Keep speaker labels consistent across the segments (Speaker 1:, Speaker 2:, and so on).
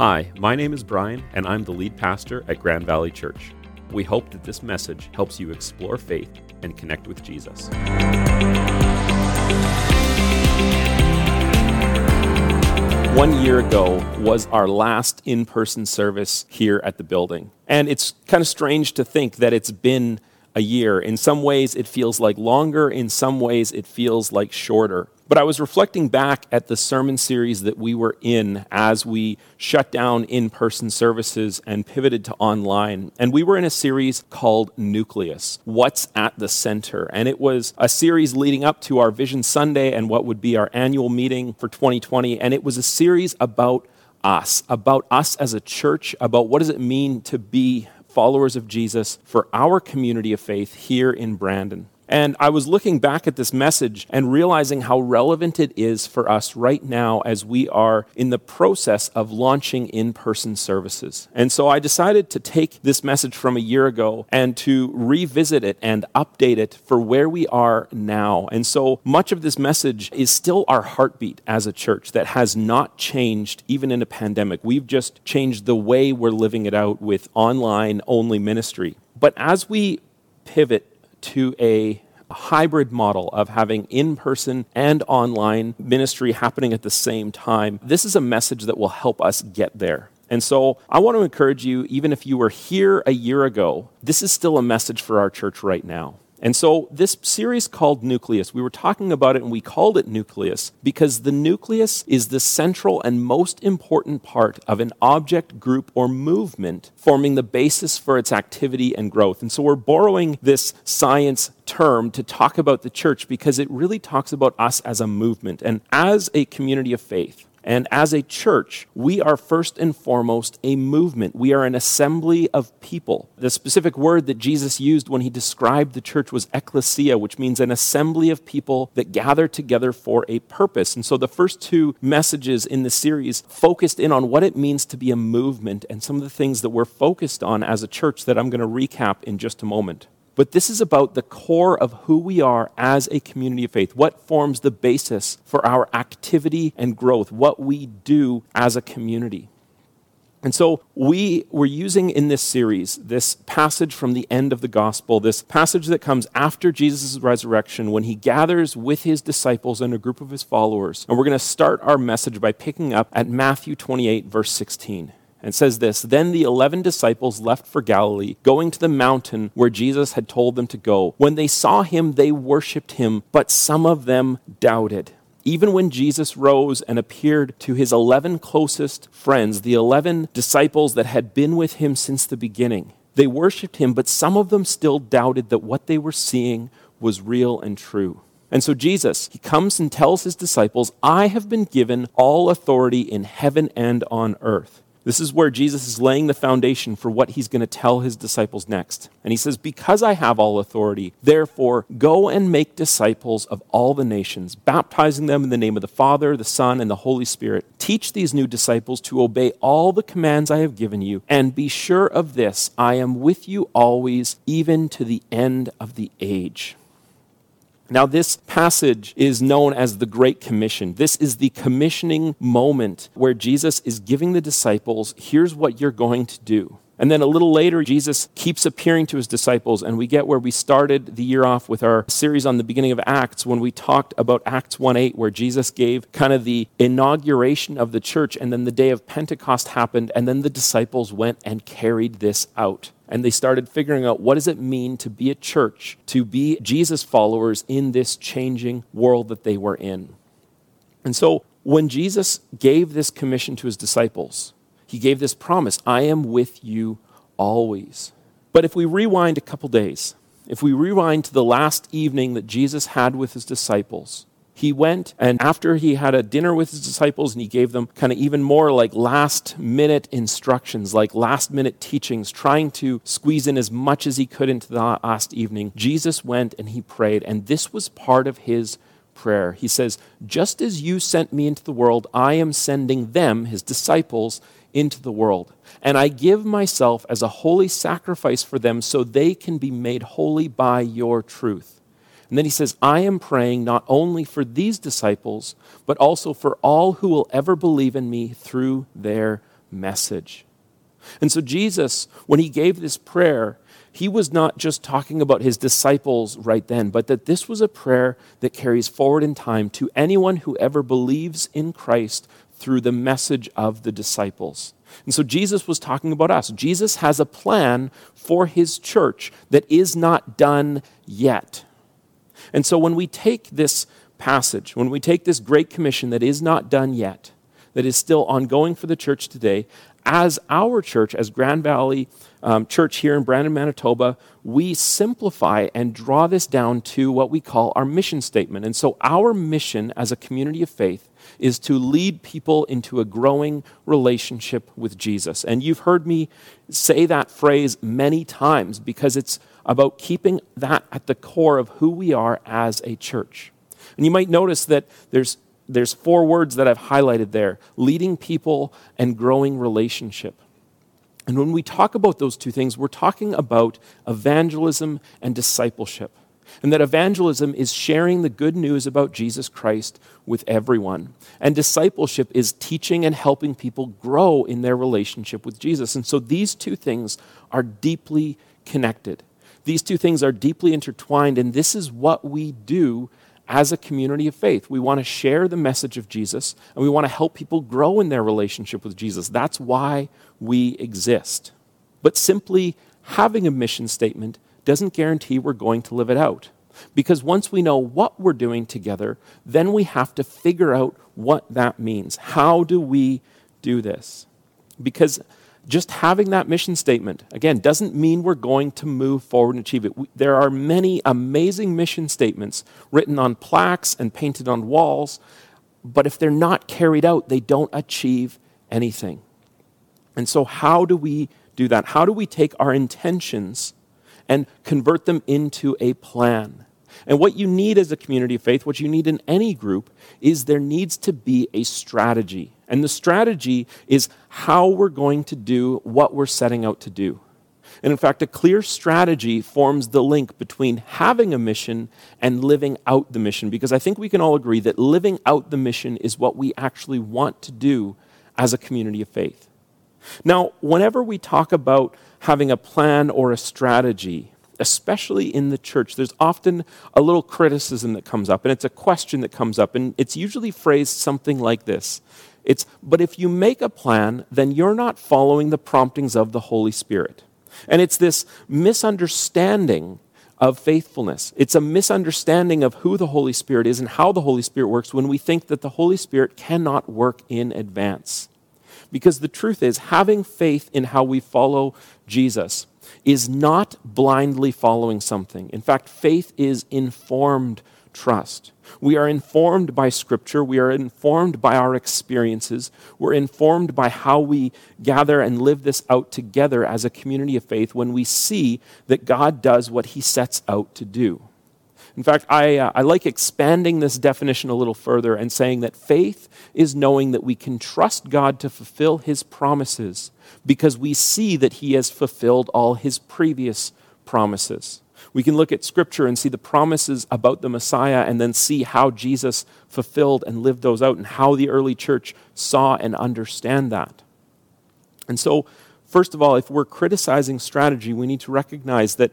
Speaker 1: Hi, my name is Brian, and I'm the lead pastor at Grand Valley Church. We hope that this message helps you explore faith and connect with Jesus. One year ago was our last in person service here at the building. And it's kind of strange to think that it's been a year. In some ways, it feels like longer, in some ways, it feels like shorter. But I was reflecting back at the sermon series that we were in as we shut down in person services and pivoted to online. And we were in a series called Nucleus What's at the Center? And it was a series leading up to our Vision Sunday and what would be our annual meeting for 2020. And it was a series about us, about us as a church, about what does it mean to be followers of Jesus for our community of faith here in Brandon. And I was looking back at this message and realizing how relevant it is for us right now as we are in the process of launching in person services. And so I decided to take this message from a year ago and to revisit it and update it for where we are now. And so much of this message is still our heartbeat as a church that has not changed even in a pandemic. We've just changed the way we're living it out with online only ministry. But as we pivot to a hybrid model of having in person and online ministry happening at the same time. This is a message that will help us get there. And so I want to encourage you, even if you were here a year ago, this is still a message for our church right now. And so, this series called Nucleus, we were talking about it and we called it Nucleus because the nucleus is the central and most important part of an object, group, or movement, forming the basis for its activity and growth. And so, we're borrowing this science term to talk about the church because it really talks about us as a movement and as a community of faith. And as a church, we are first and foremost a movement. We are an assembly of people. The specific word that Jesus used when he described the church was ecclesia, which means an assembly of people that gather together for a purpose. And so the first two messages in the series focused in on what it means to be a movement and some of the things that we're focused on as a church that I'm going to recap in just a moment. But this is about the core of who we are as a community of faith, what forms the basis for our activity and growth, what we do as a community. And so we were using in this series this passage from the end of the gospel, this passage that comes after Jesus' resurrection when he gathers with his disciples and a group of his followers. And we're going to start our message by picking up at Matthew 28, verse 16 and says this Then the eleven disciples left for Galilee, going to the mountain where Jesus had told them to go. When they saw him, they worshipped him, but some of them doubted. Even when Jesus rose and appeared to his eleven closest friends, the eleven disciples that had been with him since the beginning, they worshipped him, but some of them still doubted that what they were seeing was real and true. And so Jesus, he comes and tells his disciples, I have been given all authority in heaven and on earth. This is where Jesus is laying the foundation for what he's going to tell his disciples next. And he says, Because I have all authority, therefore go and make disciples of all the nations, baptizing them in the name of the Father, the Son, and the Holy Spirit. Teach these new disciples to obey all the commands I have given you, and be sure of this I am with you always, even to the end of the age. Now, this passage is known as the Great Commission. This is the commissioning moment where Jesus is giving the disciples, here's what you're going to do. And then a little later, Jesus keeps appearing to his disciples, and we get where we started the year off with our series on the beginning of Acts when we talked about Acts 1 8, where Jesus gave kind of the inauguration of the church, and then the day of Pentecost happened, and then the disciples went and carried this out and they started figuring out what does it mean to be a church, to be Jesus followers in this changing world that they were in. And so when Jesus gave this commission to his disciples, he gave this promise I am with you always. But if we rewind a couple days, if we rewind to the last evening that Jesus had with his disciples, he went and after he had a dinner with his disciples and he gave them kind of even more like last minute instructions, like last minute teachings, trying to squeeze in as much as he could into the last evening, Jesus went and he prayed. And this was part of his prayer. He says, Just as you sent me into the world, I am sending them, his disciples, into the world. And I give myself as a holy sacrifice for them so they can be made holy by your truth. And then he says, I am praying not only for these disciples, but also for all who will ever believe in me through their message. And so, Jesus, when he gave this prayer, he was not just talking about his disciples right then, but that this was a prayer that carries forward in time to anyone who ever believes in Christ through the message of the disciples. And so Jesus was talking about us. Jesus has a plan for his church that is not done yet. And so when we take this passage, when we take this great commission that is not done yet, that is still ongoing for the church today, as our church, as Grand Valley um, Church here in Brandon, Manitoba, we simplify and draw this down to what we call our mission statement. And so, our mission as a community of faith is to lead people into a growing relationship with Jesus. And you've heard me say that phrase many times because it's about keeping that at the core of who we are as a church. And you might notice that there's there's four words that I've highlighted there leading people and growing relationship. And when we talk about those two things, we're talking about evangelism and discipleship. And that evangelism is sharing the good news about Jesus Christ with everyone. And discipleship is teaching and helping people grow in their relationship with Jesus. And so these two things are deeply connected. These two things are deeply intertwined, and this is what we do as a community of faith. We want to share the message of Jesus and we want to help people grow in their relationship with Jesus. That's why we exist. But simply having a mission statement doesn't guarantee we're going to live it out. Because once we know what we're doing together, then we have to figure out what that means. How do we do this? Because just having that mission statement, again, doesn't mean we're going to move forward and achieve it. We, there are many amazing mission statements written on plaques and painted on walls, but if they're not carried out, they don't achieve anything. And so, how do we do that? How do we take our intentions and convert them into a plan? And what you need as a community of faith, what you need in any group, is there needs to be a strategy. And the strategy is how we're going to do what we're setting out to do. And in fact, a clear strategy forms the link between having a mission and living out the mission, because I think we can all agree that living out the mission is what we actually want to do as a community of faith. Now, whenever we talk about having a plan or a strategy, especially in the church, there's often a little criticism that comes up, and it's a question that comes up, and it's usually phrased something like this It's, but if you make a plan, then you're not following the promptings of the Holy Spirit. And it's this misunderstanding of faithfulness. It's a misunderstanding of who the Holy Spirit is and how the Holy Spirit works when we think that the Holy Spirit cannot work in advance. Because the truth is, having faith in how we follow Jesus is not blindly following something. In fact, faith is informed trust. We are informed by Scripture. We are informed by our experiences. We're informed by how we gather and live this out together as a community of faith when we see that God does what He sets out to do. In fact, I, uh, I like expanding this definition a little further and saying that faith is knowing that we can trust God to fulfill His promises because we see that He has fulfilled all His previous promises. We can look at Scripture and see the promises about the Messiah and then see how Jesus fulfilled and lived those out and how the early church saw and understand that. And so, first of all, if we're criticizing strategy, we need to recognize that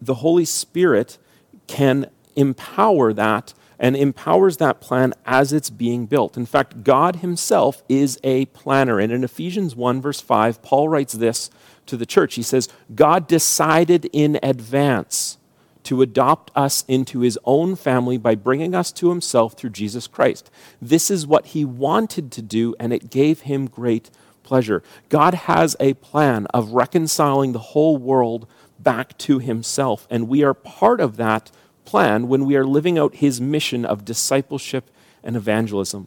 Speaker 1: the Holy Spirit can empower that and empowers that plan as it's being built. In fact, God Himself is a planner. And in Ephesians 1, verse 5, Paul writes this to the church. He says, God decided in advance to adopt us into His own family by bringing us to Himself through Jesus Christ. This is what He wanted to do, and it gave Him great pleasure. God has a plan of reconciling the whole world back to himself. And we are part of that plan when we are living out his mission of discipleship and evangelism.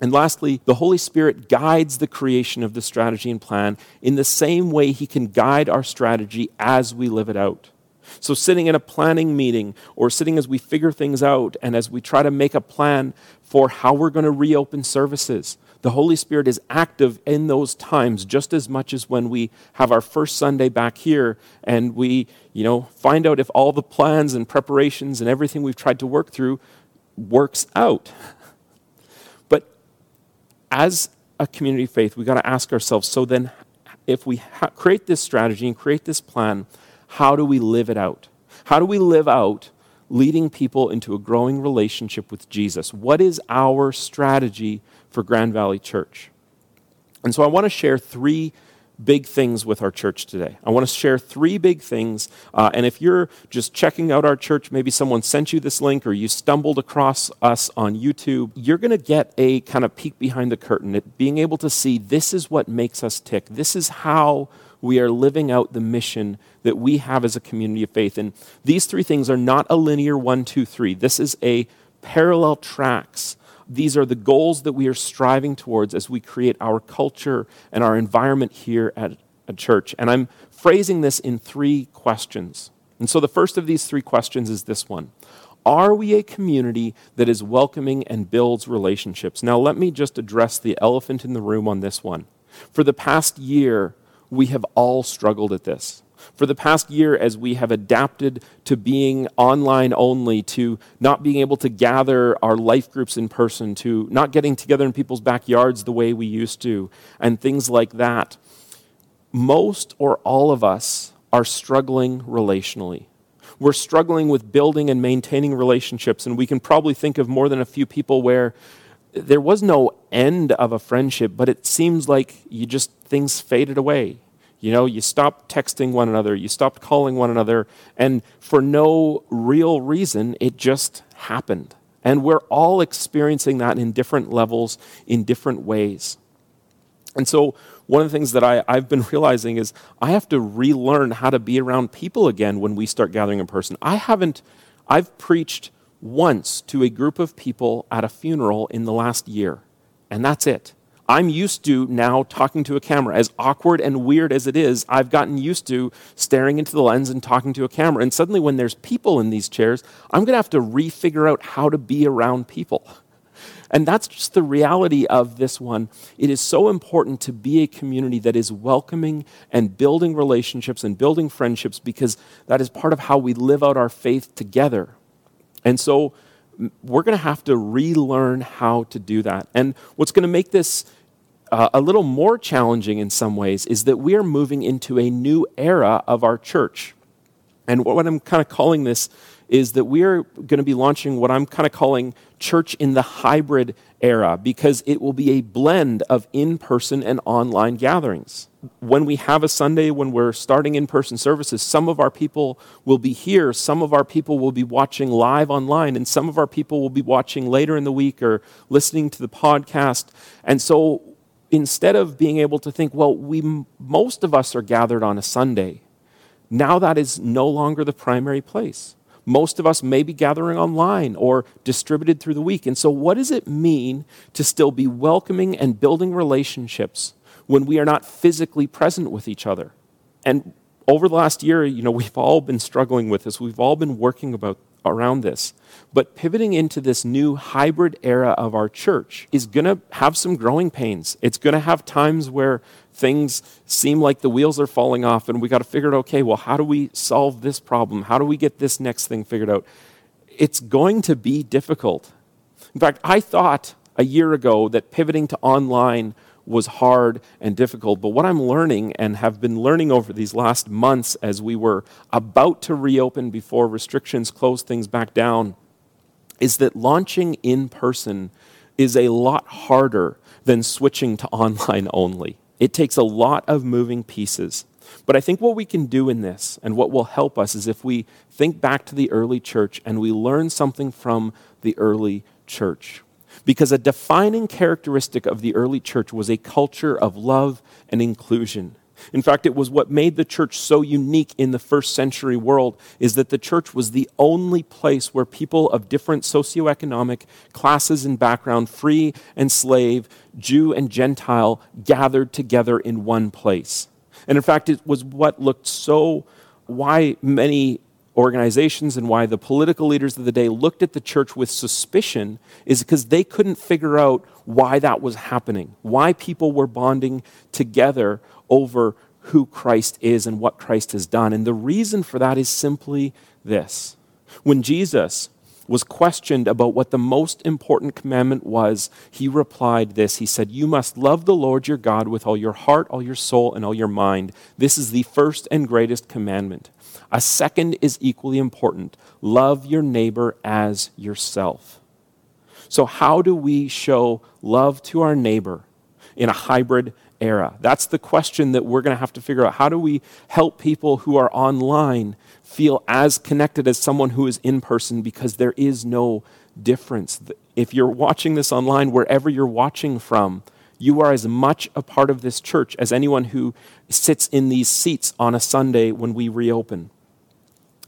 Speaker 1: And lastly, the Holy Spirit guides the creation of the strategy and plan in the same way he can guide our strategy as we live it out. So, sitting in a planning meeting or sitting as we figure things out and as we try to make a plan for how we're going to reopen services, the Holy Spirit is active in those times just as much as when we have our first Sunday back here and we, you know, find out if all the plans and preparations and everything we've tried to work through works out. But as a community of faith, we got to ask ourselves so then, if we ha- create this strategy and create this plan, how do we live it out? How do we live out leading people into a growing relationship with Jesus? What is our strategy for Grand Valley Church? And so I want to share three big things with our church today. I want to share three big things. Uh, and if you're just checking out our church, maybe someone sent you this link or you stumbled across us on YouTube, you're going to get a kind of peek behind the curtain at being able to see this is what makes us tick. This is how we are living out the mission that we have as a community of faith. And these three things are not a linear one, two, three. This is a parallel tracks these are the goals that we are striving towards as we create our culture and our environment here at a church. And I'm phrasing this in three questions. And so the first of these three questions is this one Are we a community that is welcoming and builds relationships? Now, let me just address the elephant in the room on this one. For the past year, we have all struggled at this for the past year as we have adapted to being online only, to not being able to gather our life groups in person, to not getting together in people's backyards the way we used to, and things like that, most or all of us are struggling relationally. We're struggling with building and maintaining relationships, and we can probably think of more than a few people where there was no end of a friendship, but it seems like you just things faded away. You know, you stopped texting one another, you stopped calling one another, and for no real reason, it just happened. And we're all experiencing that in different levels, in different ways. And so, one of the things that I, have been realizing is I have to relearn how to be around people again when we start gathering in person. I haven't, I've preached once to a group of people at a funeral in the last year, and that's it. I'm used to now talking to a camera. As awkward and weird as it is, I've gotten used to staring into the lens and talking to a camera. And suddenly, when there's people in these chairs, I'm going to have to refigure out how to be around people. And that's just the reality of this one. It is so important to be a community that is welcoming and building relationships and building friendships because that is part of how we live out our faith together. And so, we're going to have to relearn how to do that. And what's going to make this uh, a little more challenging in some ways is that we are moving into a new era of our church. And what I'm kind of calling this is that we are going to be launching what I'm kind of calling church in the hybrid era because it will be a blend of in person and online gatherings. When we have a Sunday, when we're starting in person services, some of our people will be here, some of our people will be watching live online, and some of our people will be watching later in the week or listening to the podcast. And so instead of being able to think, well, we, most of us are gathered on a Sunday, now that is no longer the primary place. Most of us may be gathering online or distributed through the week. And so, what does it mean to still be welcoming and building relationships when we are not physically present with each other? And over the last year, you know, we've all been struggling with this. We've all been working about around this. But pivoting into this new hybrid era of our church is going to have some growing pains. It's going to have times where things seem like the wheels are falling off and we got to figure out okay, well, how do we solve this problem? How do we get this next thing figured out? It's going to be difficult. In fact, I thought a year ago that pivoting to online was hard and difficult. But what I'm learning and have been learning over these last months as we were about to reopen before restrictions closed things back down is that launching in person is a lot harder than switching to online only. It takes a lot of moving pieces. But I think what we can do in this and what will help us is if we think back to the early church and we learn something from the early church. Because a defining characteristic of the early church was a culture of love and inclusion. In fact, it was what made the church so unique in the first century world is that the church was the only place where people of different socioeconomic classes and background, free and slave, Jew and Gentile, gathered together in one place. And in fact, it was what looked so why many organizations and why the political leaders of the day looked at the church with suspicion is because they couldn't figure out why that was happening, why people were bonding together over who Christ is and what Christ has done. And the reason for that is simply this. When Jesus was questioned about what the most important commandment was, he replied this. He said, You must love the Lord your God with all your heart, all your soul, and all your mind. This is the first and greatest commandment. A second is equally important love your neighbor as yourself. So, how do we show love to our neighbor in a hybrid era? That's the question that we're going to have to figure out. How do we help people who are online feel as connected as someone who is in person because there is no difference. If you're watching this online, wherever you're watching from, you are as much a part of this church as anyone who sits in these seats on a Sunday when we reopen.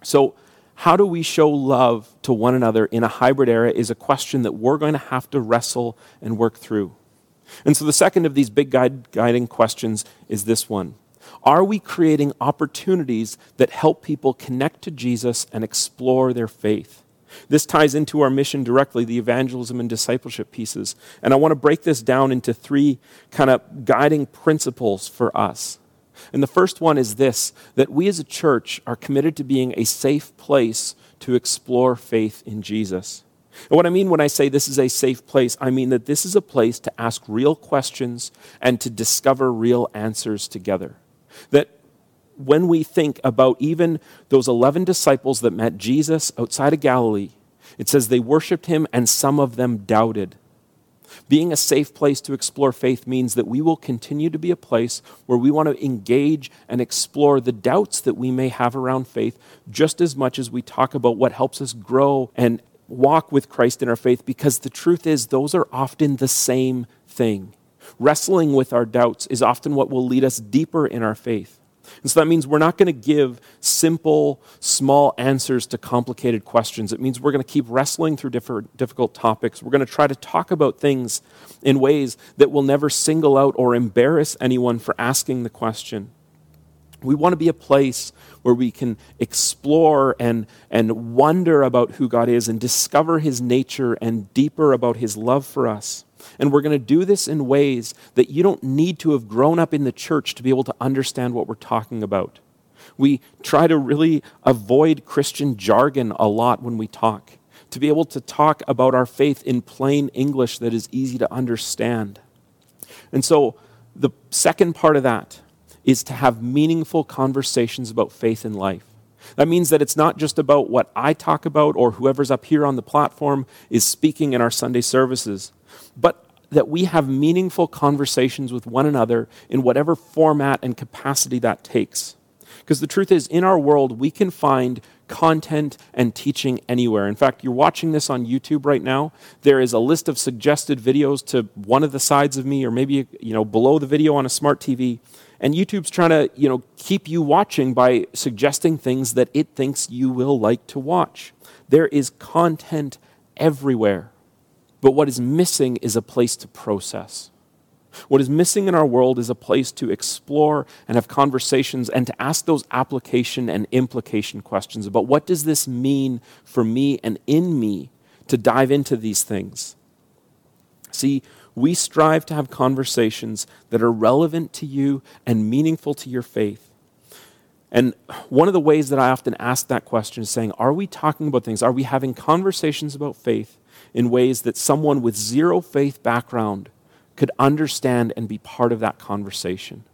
Speaker 1: So, how do we show love to one another in a hybrid era is a question that we're going to have to wrestle and work through. And so, the second of these big guide, guiding questions is this one are we creating opportunities that help people connect to Jesus and explore their faith? This ties into our mission directly, the evangelism and discipleship pieces. And I want to break this down into three kind of guiding principles for us. And the first one is this that we as a church are committed to being a safe place to explore faith in Jesus. And what I mean when I say this is a safe place, I mean that this is a place to ask real questions and to discover real answers together. That when we think about even those 11 disciples that met Jesus outside of Galilee, it says they worshiped him and some of them doubted. Being a safe place to explore faith means that we will continue to be a place where we want to engage and explore the doubts that we may have around faith just as much as we talk about what helps us grow and walk with Christ in our faith, because the truth is, those are often the same thing. Wrestling with our doubts is often what will lead us deeper in our faith. And so that means we're not going to give simple, small answers to complicated questions. It means we're going to keep wrestling through different, difficult topics. We're going to try to talk about things in ways that will never single out or embarrass anyone for asking the question. We want to be a place where we can explore and, and wonder about who God is and discover his nature and deeper about his love for us. And we're going to do this in ways that you don't need to have grown up in the church to be able to understand what we're talking about. We try to really avoid Christian jargon a lot when we talk, to be able to talk about our faith in plain English that is easy to understand. And so, the second part of that is to have meaningful conversations about faith in life. That means that it's not just about what I talk about or whoever's up here on the platform is speaking in our Sunday services, but that we have meaningful conversations with one another in whatever format and capacity that takes. Because the truth is, in our world, we can find content and teaching anywhere. In fact, you're watching this on YouTube right now. There is a list of suggested videos to one of the sides of me, or maybe you know below the video on a smart TV. And YouTube's trying to you know keep you watching by suggesting things that it thinks you will like to watch. There is content everywhere. But what is missing is a place to process. What is missing in our world is a place to explore and have conversations and to ask those application and implication questions about what does this mean for me and in me to dive into these things. See, we strive to have conversations that are relevant to you and meaningful to your faith. And one of the ways that I often ask that question is saying, Are we talking about things? Are we having conversations about faith in ways that someone with zero faith background could understand and be part of that conversation.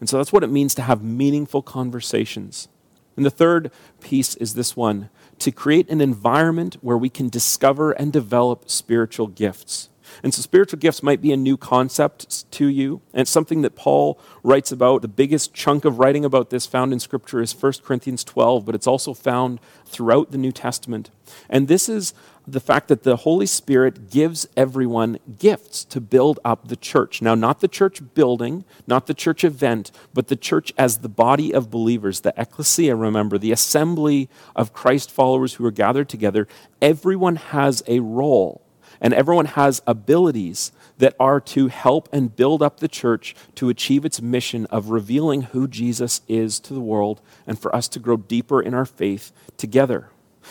Speaker 1: And so that's what it means to have meaningful conversations. And the third piece is this one to create an environment where we can discover and develop spiritual gifts. And so, spiritual gifts might be a new concept to you. And it's something that Paul writes about. The biggest chunk of writing about this found in Scripture is 1 Corinthians 12, but it's also found throughout the New Testament. And this is the fact that the Holy Spirit gives everyone gifts to build up the church. Now, not the church building, not the church event, but the church as the body of believers, the ecclesia, remember, the assembly of Christ followers who are gathered together. Everyone has a role, and everyone has abilities that are to help and build up the church to achieve its mission of revealing who Jesus is to the world and for us to grow deeper in our faith together.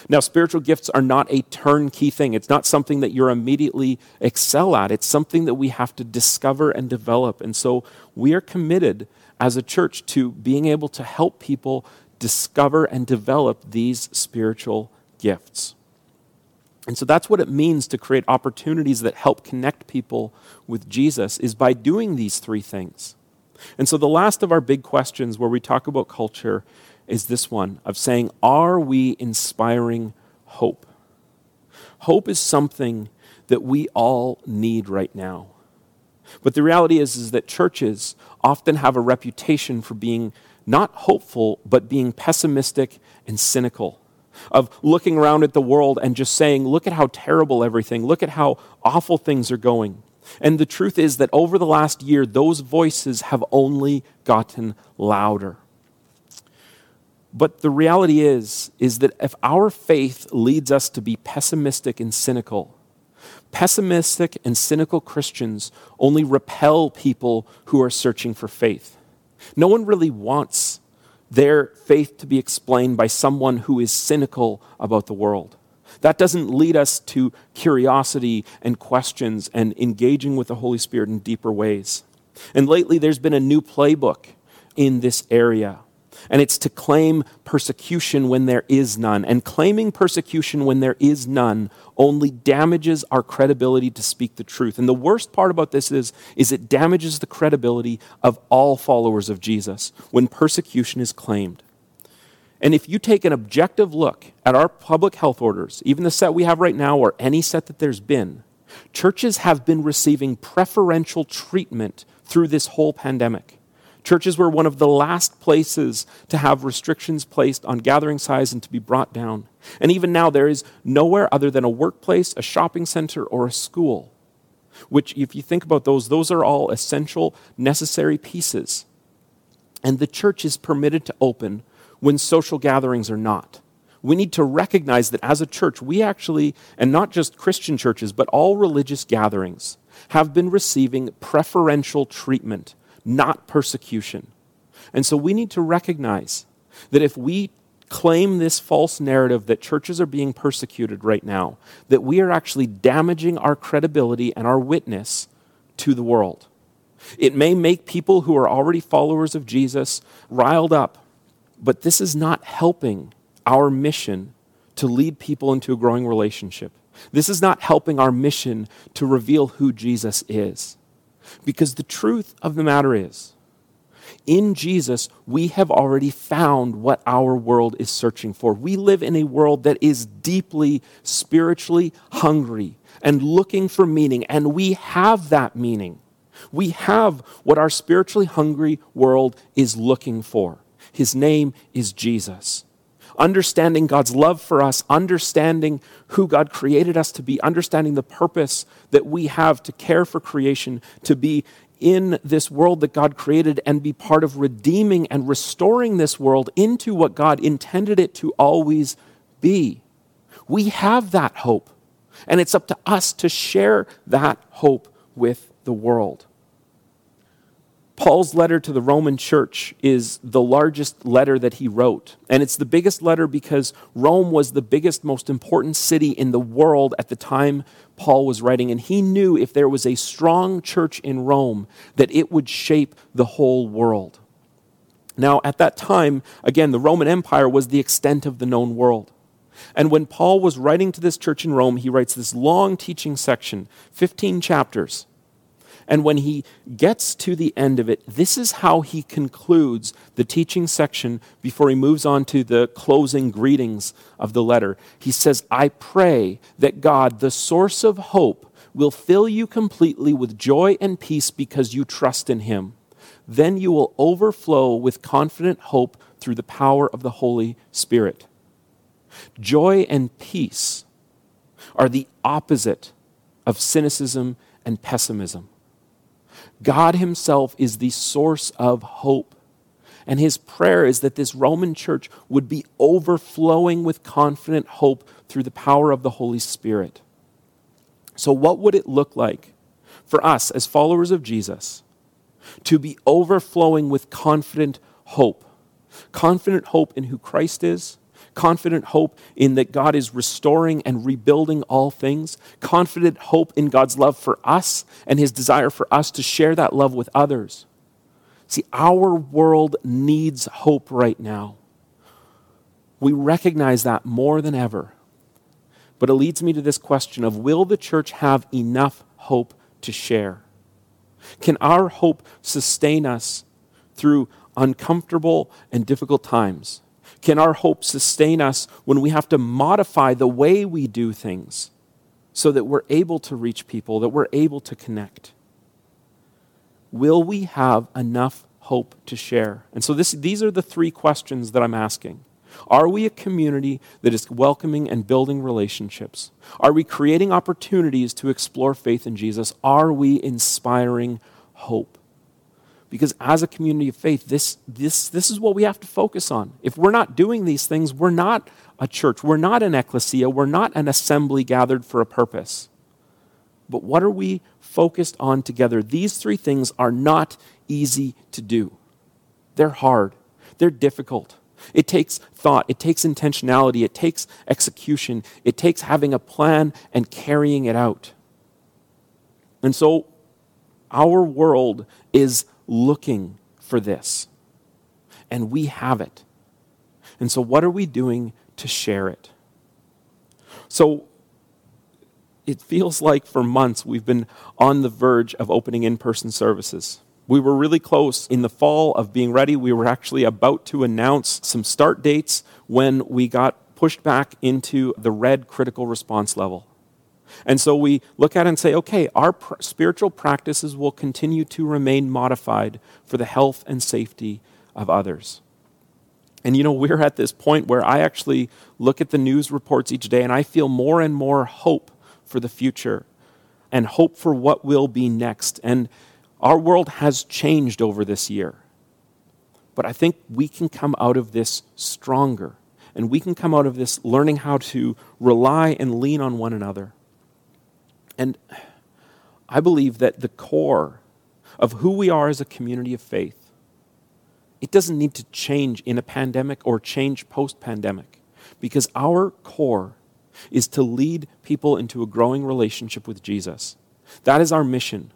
Speaker 1: Now, spiritual gifts are not a turnkey thing. It's not something that you're immediately excel at. It's something that we have to discover and develop. And so we are committed as a church to being able to help people discover and develop these spiritual gifts. And so that's what it means to create opportunities that help connect people with Jesus is by doing these three things. And so the last of our big questions where we talk about culture is this one of saying, are we inspiring hope? Hope is something that we all need right now. But the reality is, is that churches often have a reputation for being not hopeful, but being pessimistic and cynical. Of looking around at the world and just saying, look at how terrible everything, look at how awful things are going. And the truth is that over the last year, those voices have only gotten louder. But the reality is, is that if our faith leads us to be pessimistic and cynical, pessimistic and cynical Christians only repel people who are searching for faith. No one really wants their faith to be explained by someone who is cynical about the world. That doesn't lead us to curiosity and questions and engaging with the Holy Spirit in deeper ways. And lately, there's been a new playbook in this area and it's to claim persecution when there is none. And claiming persecution when there is none only damages our credibility to speak the truth. And the worst part about this is, is it damages the credibility of all followers of Jesus when persecution is claimed. And if you take an objective look at our public health orders, even the set we have right now or any set that there's been, churches have been receiving preferential treatment through this whole pandemic. Churches were one of the last places to have restrictions placed on gathering size and to be brought down. And even now, there is nowhere other than a workplace, a shopping center, or a school. Which, if you think about those, those are all essential, necessary pieces. And the church is permitted to open when social gatherings are not. We need to recognize that as a church, we actually, and not just Christian churches, but all religious gatherings, have been receiving preferential treatment not persecution. And so we need to recognize that if we claim this false narrative that churches are being persecuted right now, that we are actually damaging our credibility and our witness to the world. It may make people who are already followers of Jesus riled up, but this is not helping our mission to lead people into a growing relationship. This is not helping our mission to reveal who Jesus is. Because the truth of the matter is, in Jesus, we have already found what our world is searching for. We live in a world that is deeply spiritually hungry and looking for meaning, and we have that meaning. We have what our spiritually hungry world is looking for. His name is Jesus understanding God's love for us, understanding who God created us to be, understanding the purpose that we have to care for creation, to be in this world that God created and be part of redeeming and restoring this world into what God intended it to always be. We have that hope, and it's up to us to share that hope with the world. Paul's letter to the Roman church is the largest letter that he wrote. And it's the biggest letter because Rome was the biggest, most important city in the world at the time Paul was writing. And he knew if there was a strong church in Rome, that it would shape the whole world. Now, at that time, again, the Roman Empire was the extent of the known world. And when Paul was writing to this church in Rome, he writes this long teaching section, 15 chapters and when he gets to the end of it, this is how he concludes the teaching section before he moves on to the closing greetings of the letter. He says, I pray that God, the source of hope, will fill you completely with joy and peace because you trust in him. Then you will overflow with confident hope through the power of the Holy Spirit. Joy and peace are the opposite of cynicism and pessimism. God Himself is the source of hope. And his prayer is that this Roman church would be overflowing with confident hope through the power of the Holy Spirit. So, what would it look like for us as followers of Jesus to be overflowing with confident hope? Confident hope in who Christ is, confident hope in that God is restoring and rebuilding all things, confident hope in God's love for us and his desire for us to share that love with others. See, our world needs hope right now. We recognize that more than ever. But it leads me to this question of will the church have enough hope to share? Can our hope sustain us through uncomfortable and difficult times? Can our hope sustain us when we have to modify the way we do things so that we're able to reach people, that we're able to connect? Will we have enough hope to share? And so this, these are the three questions that I'm asking. Are we a community that is welcoming and building relationships? Are we creating opportunities to explore faith in Jesus? Are we inspiring hope? Because as a community of faith, this, this, this is what we have to focus on. If we're not doing these things, we're not a church. We're not an ecclesia. We're not an assembly gathered for a purpose. But what are we focused on together? These three things are not easy to do. They're hard, they're difficult. It takes thought, it takes intentionality, it takes execution, it takes having a plan and carrying it out. And so, our world is looking for this, and we have it. And so, what are we doing to share it? So, it feels like for months we've been on the verge of opening in person services. We were really close in the fall of being ready. We were actually about to announce some start dates when we got pushed back into the red critical response level. And so we look at it and say, okay, our pr- spiritual practices will continue to remain modified for the health and safety of others. And you know, we're at this point where I actually look at the news reports each day and I feel more and more hope for the future and hope for what will be next. And our world has changed over this year. But I think we can come out of this stronger. And we can come out of this learning how to rely and lean on one another. And I believe that the core of who we are as a community of faith, it doesn't need to change in a pandemic or change post pandemic. Because our core is to lead people into a growing relationship with Jesus. That is our mission.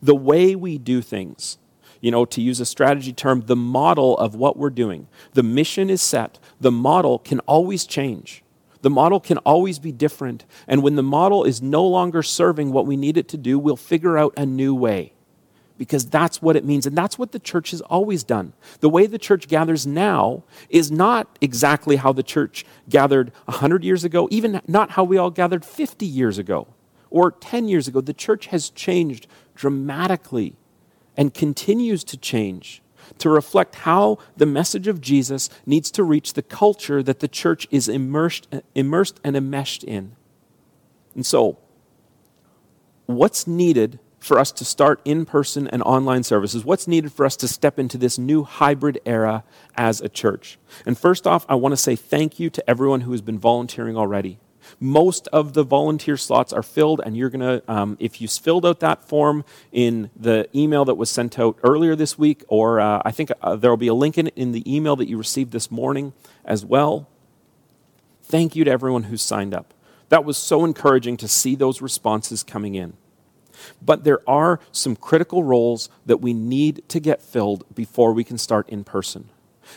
Speaker 1: The way we do things, you know, to use a strategy term, the model of what we're doing. The mission is set, the model can always change. The model can always be different. And when the model is no longer serving what we need it to do, we'll figure out a new way. Because that's what it means. And that's what the church has always done. The way the church gathers now is not exactly how the church gathered 100 years ago, even not how we all gathered 50 years ago or 10 years ago. The church has changed dramatically and continues to change to reflect how the message of Jesus needs to reach the culture that the church is immersed, immersed and enmeshed in. And so, what's needed for us to start in person and online services? What's needed for us to step into this new hybrid era as a church? And first off, I want to say thank you to everyone who has been volunteering already. Most of the volunteer slots are filled, and you're going to, um, if you filled out that form in the email that was sent out earlier this week, or uh, I think uh, there will be a link in, in the email that you received this morning as well. Thank you to everyone who signed up. That was so encouraging to see those responses coming in. But there are some critical roles that we need to get filled before we can start in person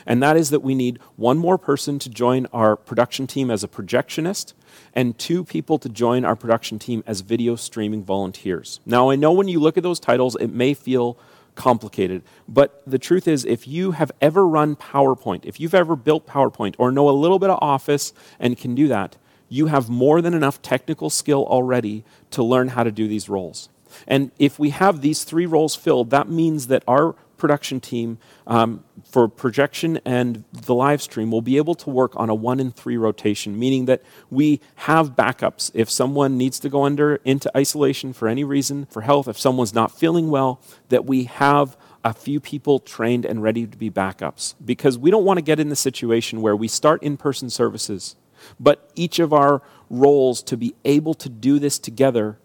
Speaker 1: and that is that we need one more person to join our production team as a projectionist and two people to join our production team as video streaming volunteers. Now, I know when you look at those titles, it may feel complicated, but the truth is, if you have ever run PowerPoint, if you've ever built PowerPoint or know a little bit of Office and can do that, you have more than enough technical skill already to learn how to do these roles. And if we have these three roles filled, that means that our production team um, for projection and the live stream will be able to work on a one in three rotation, meaning that we have backups. If someone needs to go under into isolation for any reason, for health, if someone's not feeling well, that we have a few people trained and ready to be backups. Because we don't want to get in the situation where we start in person services, but each of our roles to be able to do this together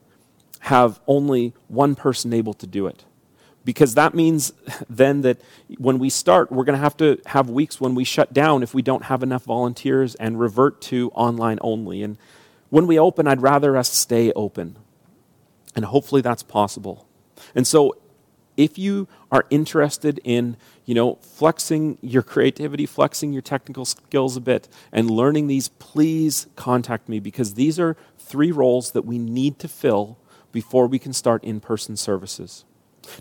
Speaker 1: have only one person able to do it because that means then that when we start, we're going to have to have weeks when we shut down if we don't have enough volunteers and revert to online only. And when we open, I'd rather us stay open. And hopefully that's possible. And so if you are interested in, you know, flexing your creativity, flexing your technical skills a bit, and learning these, please contact me because these are three roles that we need to fill before we can start in person services.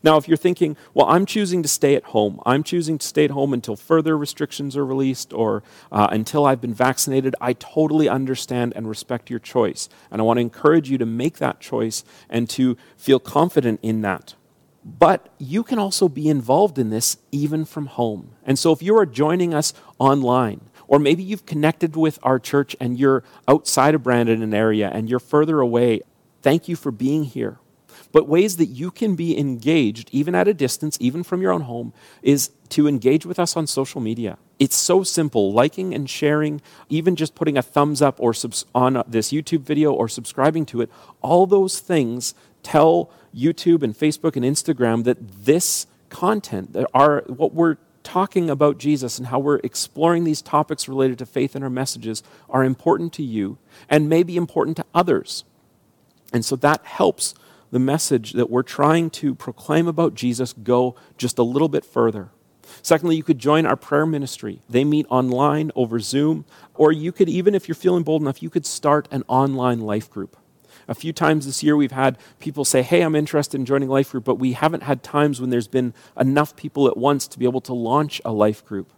Speaker 1: Now, if you're thinking, well, I'm choosing to stay at home, I'm choosing to stay at home until further restrictions are released or uh, until I've been vaccinated, I totally understand and respect your choice. And I want to encourage you to make that choice and to feel confident in that. But you can also be involved in this even from home. And so if you are joining us online, or maybe you've connected with our church and you're outside of Brandon, an area, and you're further away, thank you for being here but ways that you can be engaged, even at a distance, even from your own home, is to engage with us on social media. It's so simple. Liking and sharing, even just putting a thumbs up or subs- on uh, this YouTube video or subscribing to it, all those things tell YouTube and Facebook and Instagram that this content, that are what we're talking about Jesus and how we're exploring these topics related to faith in our messages, are important to you and may be important to others. And so that helps the message that we're trying to proclaim about Jesus go just a little bit further. Secondly, you could join our prayer ministry. They meet online over Zoom, or you could, even if you're feeling bold enough, you could start an online life group. A few times this year, we've had people say, Hey, I'm interested in joining life group, but we haven't had times when there's been enough people at once to be able to launch a life group.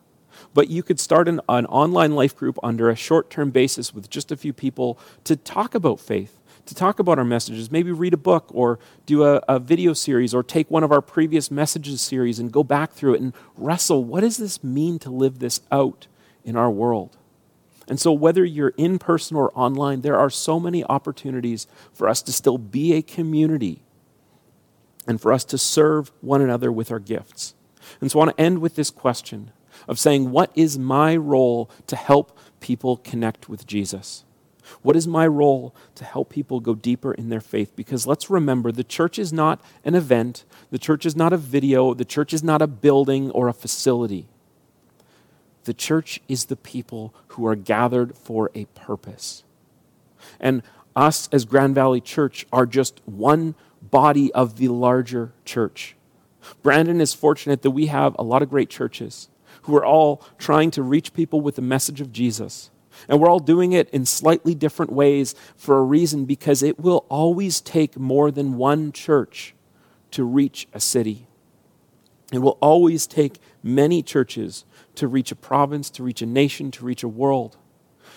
Speaker 1: But you could start an, an online life group under a short term basis with just a few people to talk about faith to talk about our messages. Maybe read a book or do a, a, video series or take one of our previous messages series and go back through it and wrestle what does this mean to live this out in our world? And so, whether you're in person or online, there are so many opportunities for us to still be a community and for us to serve one another with our gifts. And so, I want to end with this question of saying, What is my role to help people connect with Jesus? What is my role to help people go deeper in their faith? Because let's remember the church is not an event, the church is not a video, the church is not a building or a facility. The church is the people who are gathered for a purpose. And us as Grand Valley Church are just one body of the larger church. Brandon is fortunate that we have a lot of great churches who are all trying to reach people with the message of Jesus. And we're all doing it in slightly different ways for a reason because it will always take more than one church to reach a city. It will always take many churches to reach a province, to reach a nation, to reach a world,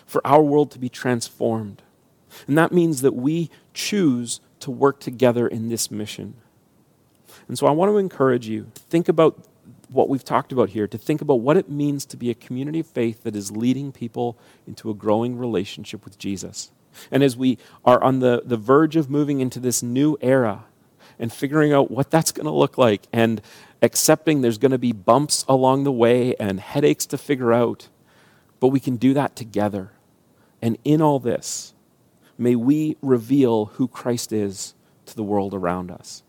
Speaker 1: for our world to be transformed. And that means that we choose to work together in this mission. And so I want to encourage you think about what we've talked about here, to think about what it means to be a community of faith that is leading people into a growing relationship with Jesus. And as we are on the, the verge of moving into this new era and figuring out what that's going to look like and accepting there's going to be bumps along the way and headaches to figure out, but we can do that together. And in all this, may we reveal who Christ is to the world around us.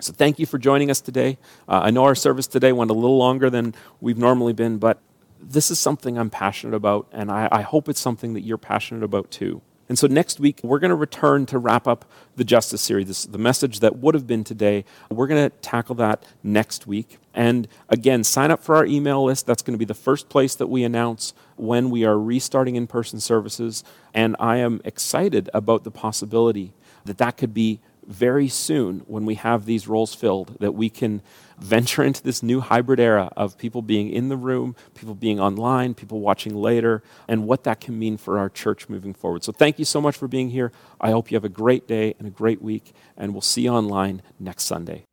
Speaker 1: So thank you for joining us today. Uh, I know our service today went a little longer than we've normally been, but this is something I'm passionate about, and I, I hope it's something that you're passionate about too. And so next week, we're going to return to wrap up the Justice series, this, the message that would have been today. We're going to tackle that next week. And again, sign up for our email list. That's going to be the first place that we announce when we are restarting in person services. And I am excited about the possibility that that could be very soon when we have these roles filled that we can venture into this new hybrid era of people being in the room, people being online, people watching later, and what that can mean for our church moving forward. So thank you so much for being here. I hope you have a great day and a great week, and we'll see you online next Sunday.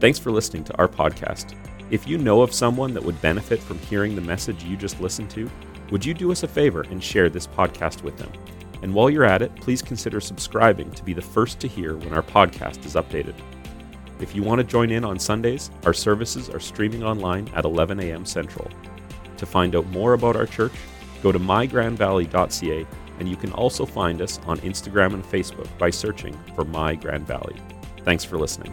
Speaker 1: Thanks for listening to our podcast. If you know of someone that would benefit from hearing the message you just listened to, would you do us a favor and share this podcast with them? And while you're at it, please consider subscribing to be the first to hear when our podcast is updated. If you want to join in on Sundays, our services are streaming online at 11 a.m. Central. To find out more about our church, go to mygrandvalley.ca and you can also find us on Instagram and Facebook by searching for My Grand Valley. Thanks for listening.